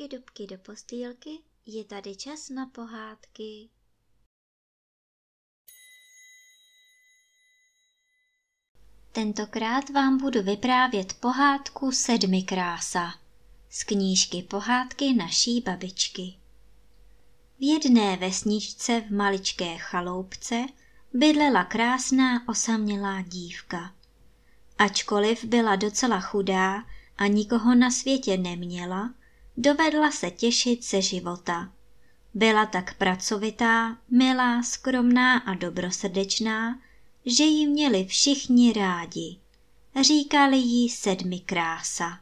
dubky, dubky do postýlky, je tady čas na pohádky. Tentokrát vám budu vyprávět pohádku Sedmi krása z knížky Pohádky naší babičky. V jedné vesničce v maličké chaloupce bydlela krásná osamělá dívka. Ačkoliv byla docela chudá a nikoho na světě neměla, dovedla se těšit ze života. Byla tak pracovitá, milá, skromná a dobrosrdečná, že ji měli všichni rádi. Říkali jí sedmi krása.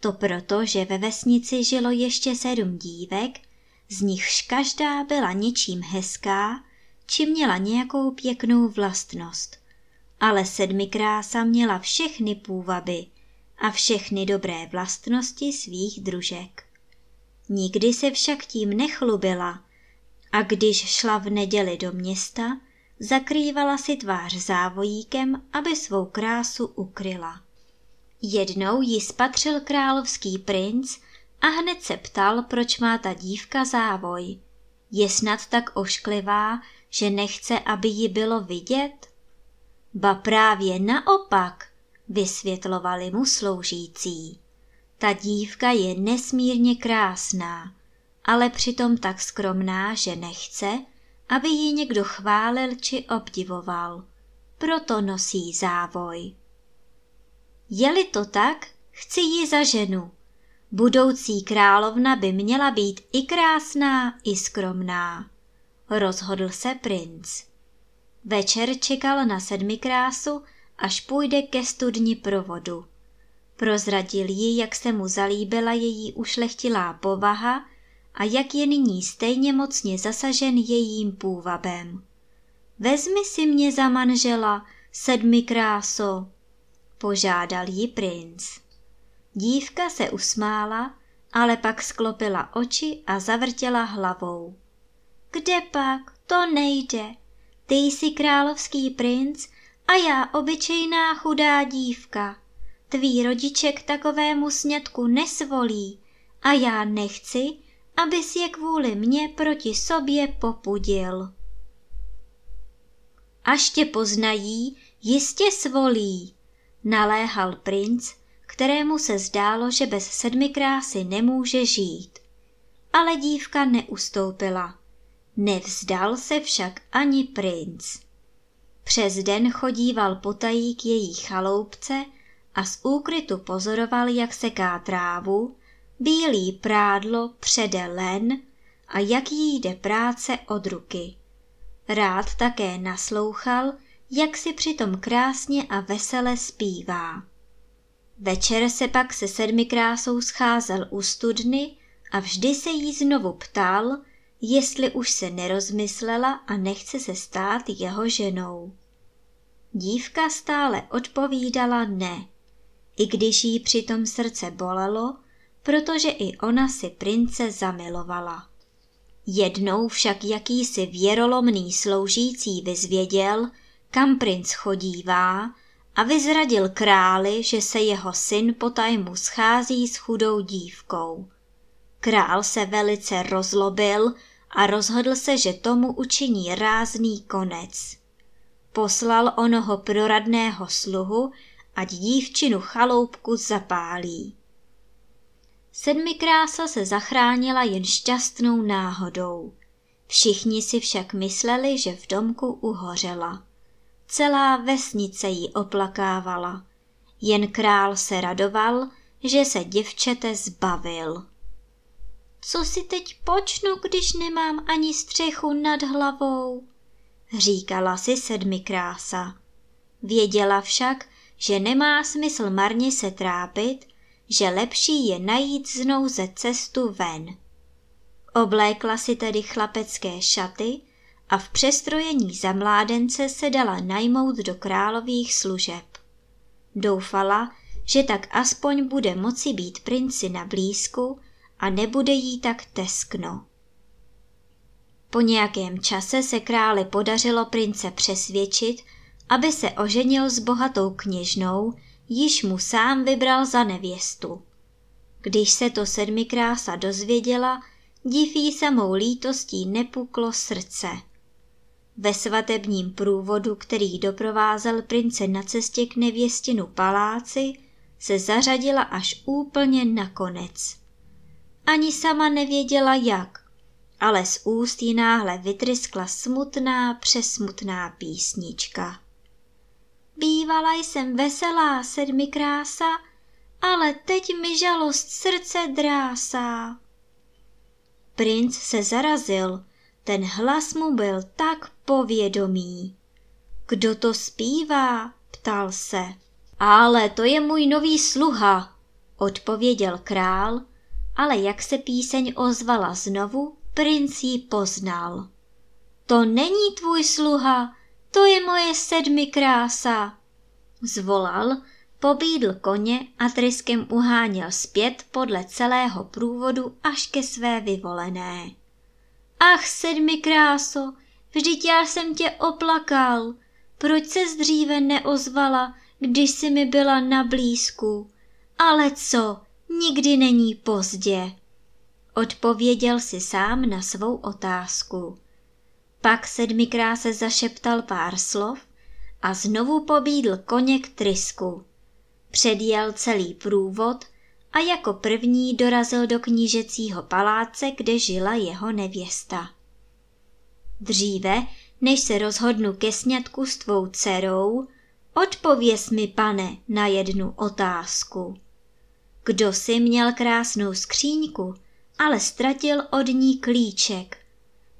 To proto, že ve vesnici žilo ještě sedm dívek, z nichž každá byla něčím hezká, či měla nějakou pěknou vlastnost. Ale sedmi krása měla všechny půvaby a všechny dobré vlastnosti svých družek. Nikdy se však tím nechlubila a když šla v neděli do města, zakrývala si tvář závojíkem, aby svou krásu ukryla. Jednou ji spatřil královský princ a hned se ptal, proč má ta dívka závoj. Je snad tak ošklivá, že nechce, aby ji bylo vidět? Ba právě naopak, vysvětlovali mu sloužící. Ta dívka je nesmírně krásná, ale přitom tak skromná, že nechce, aby ji někdo chválil či obdivoval. Proto nosí závoj. Je-li to tak, chci ji za ženu. Budoucí královna by měla být i krásná, i skromná. Rozhodl se princ. Večer čekal na sedmi krásu, až půjde ke studni pro vodu. Prozradil jí, jak se mu zalíbila její ušlechtilá povaha a jak je nyní stejně mocně zasažen jejím půvabem. Vezmi si mě za manžela, sedmi kráso, požádal jí princ. Dívka se usmála, ale pak sklopila oči a zavrtěla hlavou. Kde pak? To nejde. Ty jsi královský princ a já obyčejná chudá dívka. Tví rodiče k takovému snědku nesvolí a já nechci, abys je kvůli mně proti sobě popudil. Až tě poznají, jistě svolí, naléhal princ, kterému se zdálo, že bez sedmi krásy nemůže žít. Ale dívka neustoupila. Nevzdal se však ani princ. Přes den chodíval potají k její chaloupce a z úkrytu pozoroval, jak seká trávu, bílý prádlo přede len a jak jí jde práce od ruky. Rád také naslouchal, jak si přitom krásně a vesele zpívá. Večer se pak se sedmi krásou scházel u studny a vždy se jí znovu ptal, jestli už se nerozmyslela a nechce se stát jeho ženou. Dívka stále odpovídala ne, i když jí přitom srdce bolelo, protože i ona si prince zamilovala. Jednou však jakýsi věrolomný sloužící vyzvěděl, kam princ chodívá a vyzradil králi, že se jeho syn potajmu schází s chudou dívkou. Král se velice rozlobil a rozhodl se, že tomu učiní rázný konec. Poslal onoho proradného sluhu, ať dívčinu chaloupku zapálí. Sedmikrása se zachránila jen šťastnou náhodou. Všichni si však mysleli, že v domku uhořela. Celá vesnice ji oplakávala. Jen král se radoval, že se děvčete zbavil. Co si teď počnu, když nemám ani střechu nad hlavou? Říkala si sedmi krása. Věděla však, že nemá smysl marně se trápit, že lepší je najít z nouze cestu ven. Oblékla si tedy chlapecké šaty a v přestrojení za mládence se dala najmout do králových služeb. Doufala, že tak aspoň bude moci být princi na blízku a nebude jí tak teskno. Po nějakém čase se králi podařilo prince přesvědčit, aby se oženil s bohatou kněžnou, již mu sám vybral za nevěstu. Když se to sedmikrása dozvěděla, diví samou lítostí nepuklo srdce. Ve svatebním průvodu, který doprovázel prince na cestě k nevěstinu paláci, se zařadila až úplně na konec. Ani sama nevěděla jak, ale z úst jí náhle vytryskla smutná, přesmutná písnička. Bývala jsem veselá sedmi krása, ale teď mi žalost srdce drásá. Princ se zarazil, ten hlas mu byl tak povědomý. Kdo to zpívá? ptal se. Ale to je můj nový sluha, odpověděl král, ale jak se píseň ozvala znovu, princ ji poznal. To není tvůj sluha, to je moje sedmi krása, zvolal, pobídl koně a tryskem uháněl zpět podle celého průvodu až ke své vyvolené. Ach, sedmi kráso, vždyť já jsem tě oplakal. Proč se dříve neozvala, když jsi mi byla na blízku? Ale co, nikdy není pozdě. Odpověděl si sám na svou otázku. Pak sedmikráse zašeptal pár slov a znovu pobídl koně k trysku. Předjel celý průvod a jako první dorazil do knížecího paláce, kde žila jeho nevěsta. Dříve, než se rozhodnu ke sňatku s tvou dcerou, odpověz mi, pane, na jednu otázku. Kdo si měl krásnou skříňku, ale ztratil od ní klíček?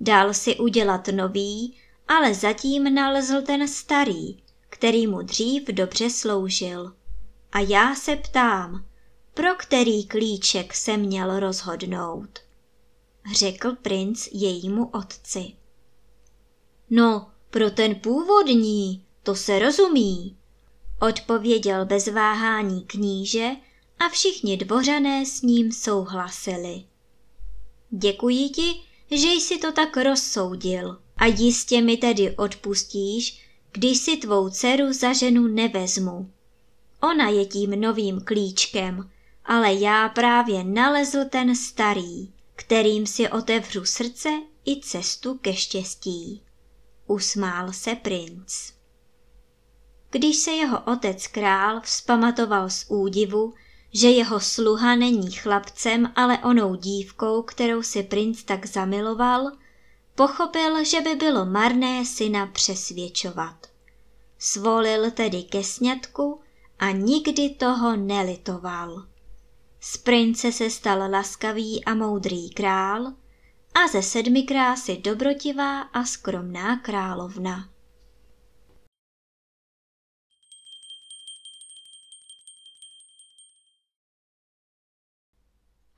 Dal si udělat nový, ale zatím nalezl ten starý, který mu dřív dobře sloužil. A já se ptám, pro který klíček se měl rozhodnout? Řekl princ jejímu otci. No, pro ten původní, to se rozumí, odpověděl bez váhání kníže a všichni dvořané s ním souhlasili. Děkuji ti, že jsi to tak rozsoudil a jistě mi tedy odpustíš, když si tvou dceru za ženu nevezmu. Ona je tím novým klíčkem, ale já právě nalezl ten starý, kterým si otevřu srdce i cestu ke štěstí. Usmál se princ. Když se jeho otec král vzpamatoval z údivu, že jeho sluha není chlapcem, ale onou dívkou, kterou si princ tak zamiloval, pochopil, že by bylo marné syna přesvědčovat. Svolil tedy ke sňatku a nikdy toho nelitoval. Z prince se stal laskavý a moudrý král a ze sedmi krásy dobrotivá a skromná královna.